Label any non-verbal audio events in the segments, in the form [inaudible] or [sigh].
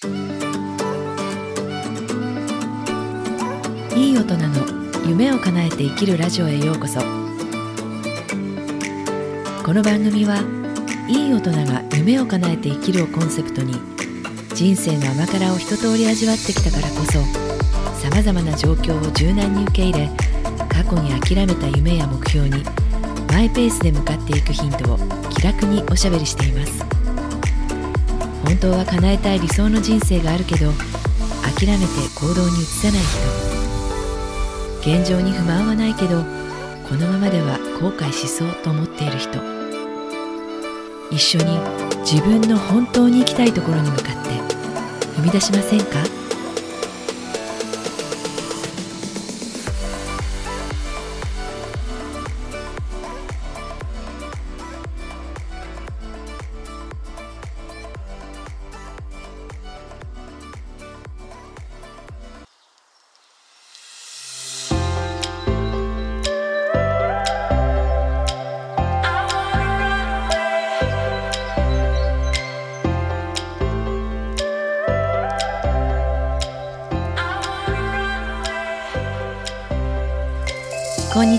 いい大人の夢を叶えて生きるラジオへようこそ。この番組はいい大人が夢を叶えて生きるをコンセプトに人生の甘辛を一通り味わってきたからこそさまざまな状況を柔軟に受け入れ過去に諦めた夢や目標にマイペースで向かっていくヒントを気楽におしゃべりしています。本当は叶えたい理想の人生があるけど諦めて行動に移さない人。現状に不満はないけどこのままでは後悔しそうと思っている人。一緒に自分の本当に行きたいところに向かって踏み出しませんか？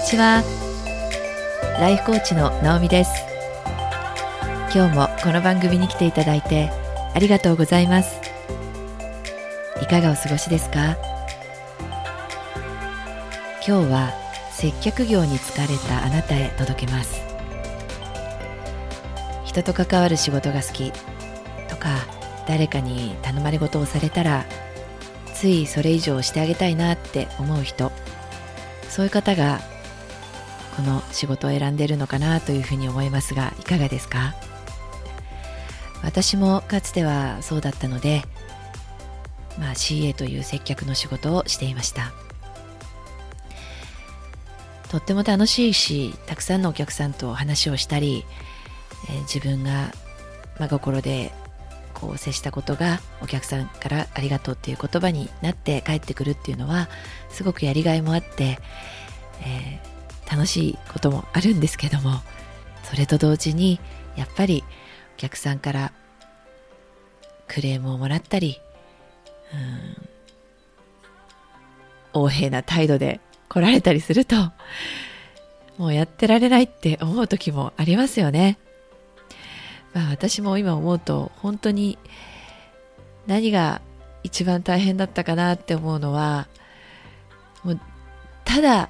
ちは。ライフコーチの直美です。今日もこの番組に来ていただいてありがとうございます。いかがお過ごしですか？今日は接客業に疲れたあなたへ届けます。人と関わる仕事が好きとか誰かに頼まれ事をされたらついそれ以上してあげたいなって思う人そういう方がこの仕事を選んでいるのかなというふうに思いますがいかがですか？私もかつてはそうだったので、まあ、CA という接客の仕事をしていました。とっても楽しいしたくさんのお客さんと話をしたり、えー、自分が真心でこう接したことがお客さんからありがとうっていう言葉になって帰ってくるっていうのはすごくやりがいもあって、えー、楽しいこともあるんですけどもそれと同時にやっぱりお客さんからクレームをもらったりうん横柄な態度で来られたりするともうやってられないって思う時もありますよね。まあ、私も今思うと本当に何が一番大変だったかなって思うのはもうただ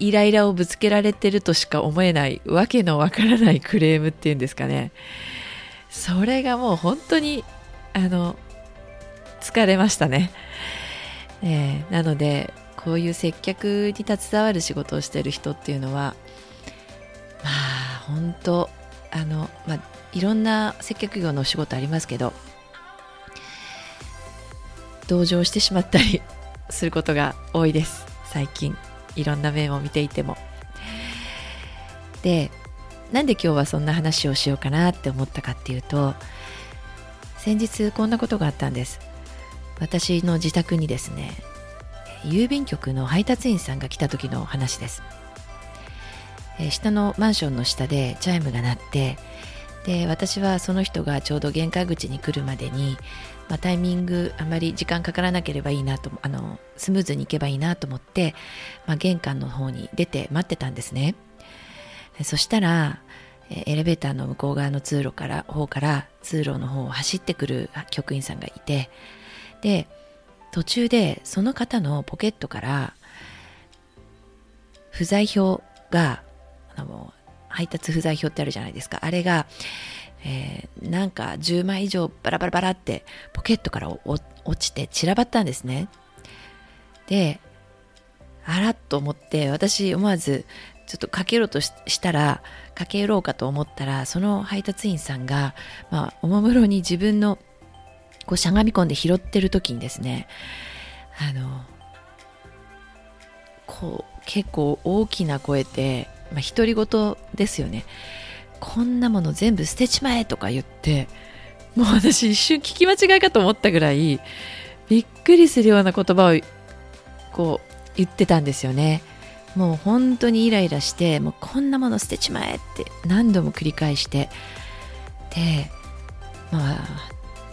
イライラをぶつけられてるとしか思えないわけのわからないクレームっていうんですかね。それがもう本当にあの疲れましたね、えー、なのでこういう接客に携わる仕事をしている人っていうのはまあ本当あの、まあ、いろんな接客業のお仕事ありますけど同情してしまったりすることが多いです最近。いろんな面を見ていても。でなんで今日はそんな話をしようかなって思ったかっていうと先日こんなことがあったんです。私の自宅にですね郵便局の配達員さんが来た時の話です。え下のマンションの下でチャイムが鳴ってで私はその人がちょうど玄関口に来るまでに、まあ、タイミングあまり時間かからなければいいなとあのスムーズに行けばいいなと思って、まあ、玄関の方に出て待ってたんですね。そしたらエレベーターの向こう側の通路から方から通路の方を走ってくる局員さんがいてで途中でその方のポケットから不在票があの配達不在票ってあるじゃないですか。あれが、えー、なんか10枚以上バラバラバラってポケットから落ちて散らばったんですね。であらっと思って私思わずちょっとかけろとしたらかけろうかと思ったらその配達員さんが、まあ、おもむろに自分のこうしゃがみ込んで拾ってる時にですねあのこう結構大きな声でまあ、独り言ですよね。こんなもの全部捨てちまえとか言ってもう私一瞬聞き間違いかと思ったぐらいびっくりするような言葉をこう言ってたんですよね。もう本当にイライラしてもうこんなもの捨てちまえって何度も繰り返して。でまあ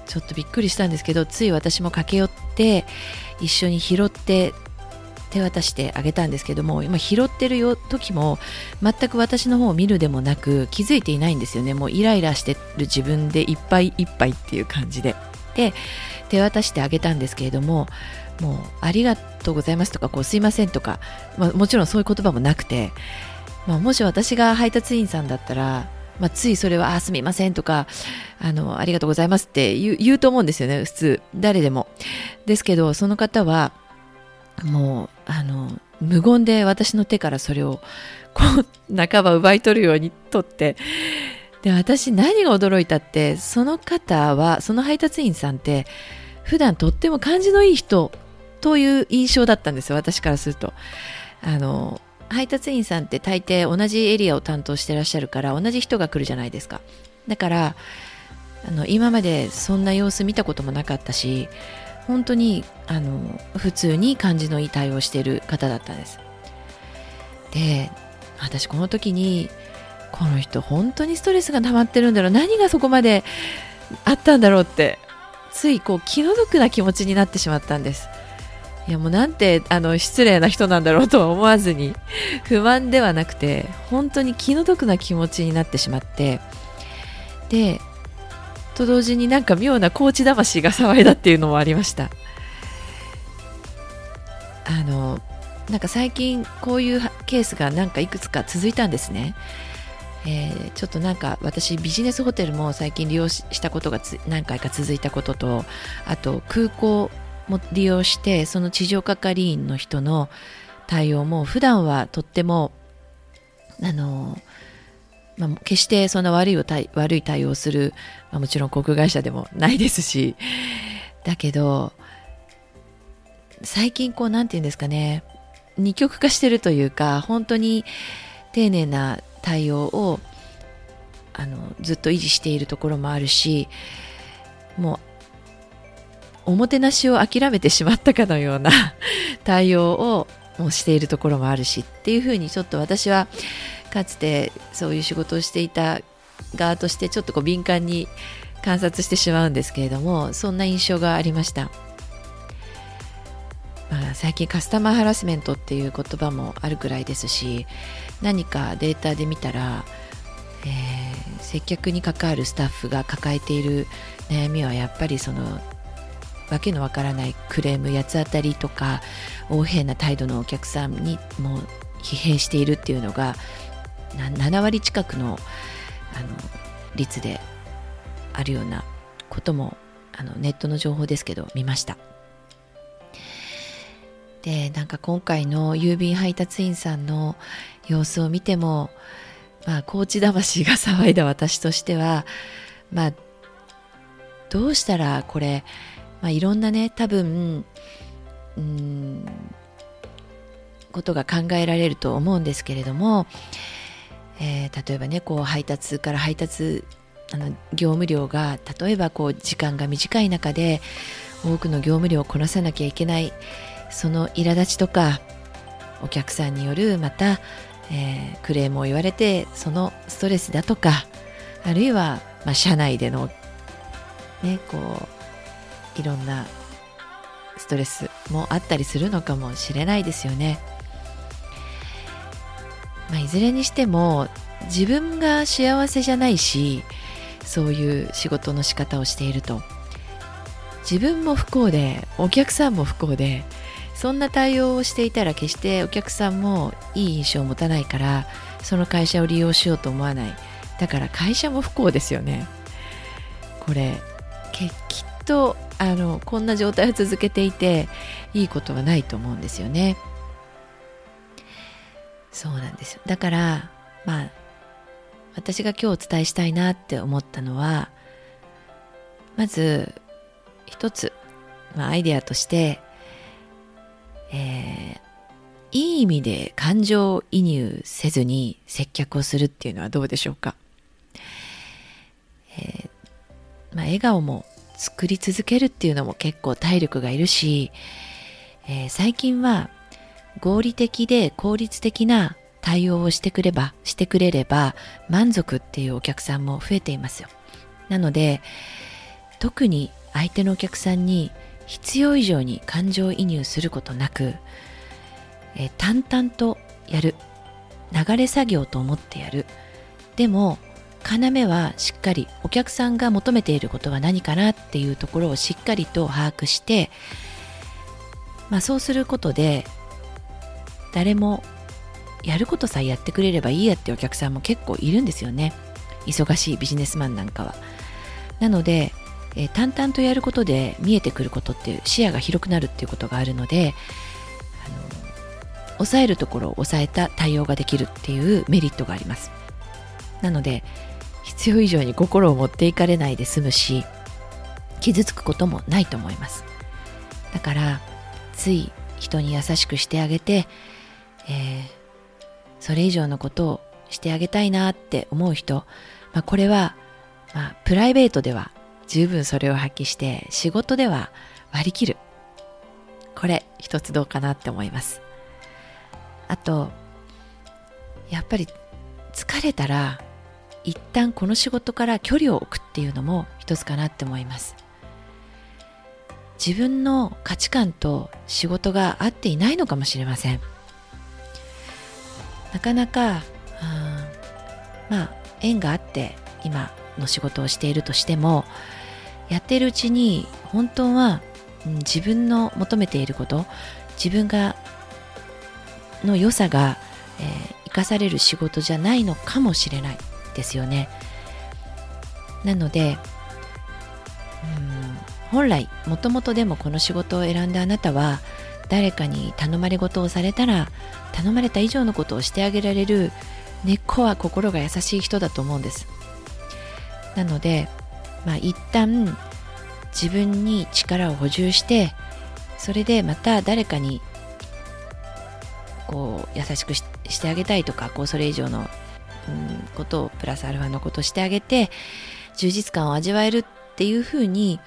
ちょっとびっくりしたんですけどつい私も駆け寄って一緒に拾って手渡してあげたんですけども今拾ってるよ時も全く私の方を見るでもなく気づいていないんですよねもうイライラしてる自分でいっぱいいっぱいっていう感じでで手渡してあげたんですけれどももうありがとうございますとかこうすいませんとか、まあ、もちろんそういう言葉もなくて、まあ、もし私が配達員さんだったらまあ、ついそれは、あ、すみませんとか、あの、ありがとうございますって言うと思うんですよね、普通。誰でも。ですけど、その方は、もうあの無言で私の手からそれをこう半ば奪い取るように取ってで私何が驚いたってその方はその配達員さんって普段とっても感じのいい人という印象だったんですよ私からすると。あの配達員さんって大抵同じエリアを担当してらっしゃるから同じ人が来るじゃないですか。だからあの今までそんな様子見たこともなかったし本当にあの普通に感じのいい対応している方だったんです。で私この時にこの人本当にストレスが溜まってるんだろう。何がそこまであったんだろうってついこう気の毒な気持ちになってしまったんです。いやもうなんてあの失礼な人なんだろうとは思わずに不満ではなくて本当に気の毒な気持ちになってしまって。でと同時になんか妙なコーチ魂が騒いだっていうのもありました。あのなんか最近こういうケースがなんかいくつか続いたんですね、えー、ちょっとなんか私ビジネスホテルも最近利用したことが何回か続いたこととあと空港も利用してその地上係員の人の対応も普段はとってもあのまあ、決してそんな悪い悪い対応する、まあ、もちろん航空会社でもないですしだけど最近こう何て言うんですかね二極化してるというか本当に丁寧な対応をあのずっと維持しているところもあるしもうおもてなしを諦めてしまったかのような [laughs] 対応をもうしているところもあるしっていうふうにちょっと私はかつてそういう仕事をしていた側としてちょっとこう敏感に観察してしまうんですけれどもそんな印象がありました、まあ、最近カスタマーハラスメントっていう言葉もあるくらいですし何かデータで見たら、えー、接客に関わるスタッフが抱えている悩みはやっぱりそのわけのわからないクレーム八つ当たりとか横柄な態度のお客さんにも疲弊しているっていうのが7割近くのあの率であるようなこともあのネットの情報ですけど見ました。でなんか今回の郵便配達員さんの様子を見てもまあ高知魂が騒いだ私としてはまあどうしたらこれ、まあ、いろんなね多分うんことが考えられると思うんですけれどもえー、例えばねこう配達から配達あの業務量が例えばこう時間が短い中で多くの業務量をこなさなきゃいけないその苛立ちとかお客さんによるまた、えー、クレームを言われてそのストレスだとかあるいは、まあ、社内でのねこういろんなストレスもあったりするのかもしれないですよね。まあ、いずれにしても自分が幸せじゃないしそういう仕事の仕方をしていると。自分も不幸でお客さんも不幸でそんな対応をしていたら決してお客さんもいい印象を持たないからその会社を利用しようと思わない。だから会社も不幸ですよね。これきっとあのこんな状態を続けていていいことはないと思うんですよね。そうなんですよ。だからまあ私が今日お伝えしたいなって思ったのはまず一つ、まあ、アイデアとして、えー、いい意味で感情移入せずに接客をするっていうのはどうでしょうか、えー、まあ、笑顔も作り続けるっていうのも結構体力がいるし、えー、最近は合理的で効率的な対応をしてくれば、してくれれば満足っていうお客さんも増えていますよ。なので、特に相手のお客さんに必要以上に感情移入することなく、え、淡々とやる流れ作業と思ってやるでも要はしっかりお客さんが求めていることは何かなっていうところをしっかりと把握して、まあ、そうすることで誰もやることさえやってくれればいいやってお客さんも結構いるんですよね。忙しいビジネスマンなんかは。なので、えー、淡々とやることで見えてくることっていう視野が広くなるっていうことがあるのであの抑えるところを抑えた対応ができるっていうメリットがあります。なので必要以上に心を持っていかれないで済むし傷つくこともないと思います。だからつい人に優しくしてあげて、えー、それ以上のことをしてあげたいなって思う人、まあ、これは、まあ、プライベートでは十分それを発揮して仕事では割り切る。これ一つどうかなって思います。あとやっぱり疲れたら一旦この仕事から距離を置くっていうのも一つかなって思います。自分の価値観と仕事が合っていないのかもしれません。なかなかまあ縁があって今の仕事をしているとしてもやってるうちに本当は、うん、自分の求めていること自分がの良さが、えー、生かされる仕事じゃないのかもしれないですよね。なのでうん本来もともとでもこの仕事を選んだあなたは誰かに頼まれ事をされたら頼まれた以上のことをしてあげられる根っこは心が優しい人だと思うんです。なのでまあ一旦自分に力を補充してそれでまた誰かにこう優しくしてあげたいとかこうそれ以上のうんことをプラスアルファのことをしてあげて充実感を味わえるっていうふうに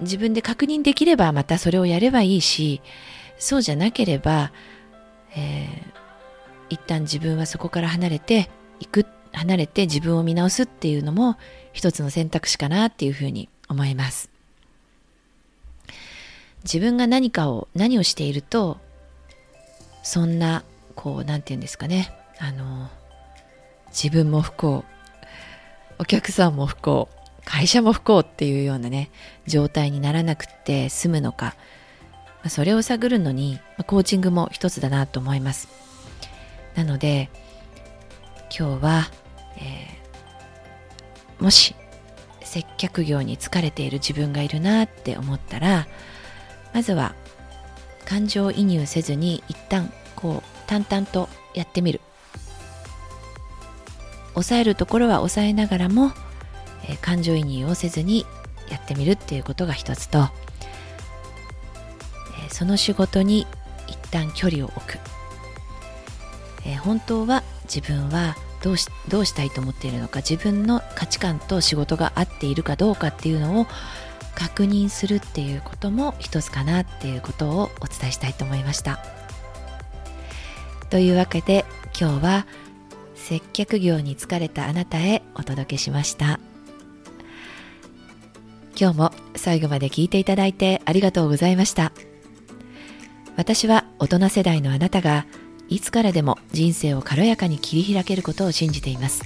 自分で確認できればまたそれをやればいいしそうじゃなければ、えー、一旦自分はそこから離れていく離れて自分を見直すっていうのも一つの選択肢かなっていうふうに思います。自分が何かを何をしているとそんなこう何て言うんですかね。あの自分も不幸お客さんも不幸会社も不幸っていうようなね状態にならなくて済むのか。それを探るのにコーチングも一つだなと思います。なので今日は、えー、もし接客業に疲れている自分がいるなって思ったらまずは感情移入せずに一旦こう淡々とやってみる。抑えるところは抑えながらも、えー、感情移入をせずにやってみるっていうことが一つと、えー、その仕事に一旦距離を置く、えー、本当は自分はどうしどうしたいと思っているのか自分の価値観と仕事が合っているかどうかっていうのを確認するっていうことも一つかなっていうことをお伝えしたいと思いました。というわけで今日は接客業に疲れたあなたへお届けしました今日も最後まで聞いていただいてありがとうございました。私は大人世代のあなたがいつからでも人生を軽やかに切り開けることを信じています。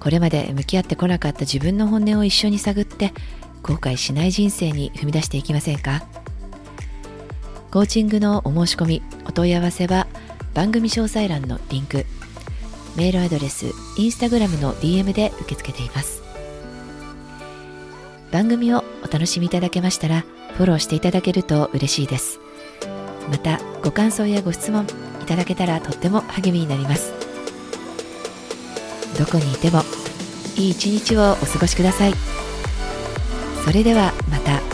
これまで向き合ってこなかった自分の本音を一緒に探って後悔しない人生に踏み出していきませんか？コーチングのお申し込みお問い合わせは番組詳細欄のリンクメールアドレス、インスタグラムの DM で受け付けています。番組をお楽しみいただけましたら、フォローしていただけると嬉しいです。また、ご感想やご質問いただけたらとっても励みになります。どこにいても、いい一日をお過ごしください。それではまた。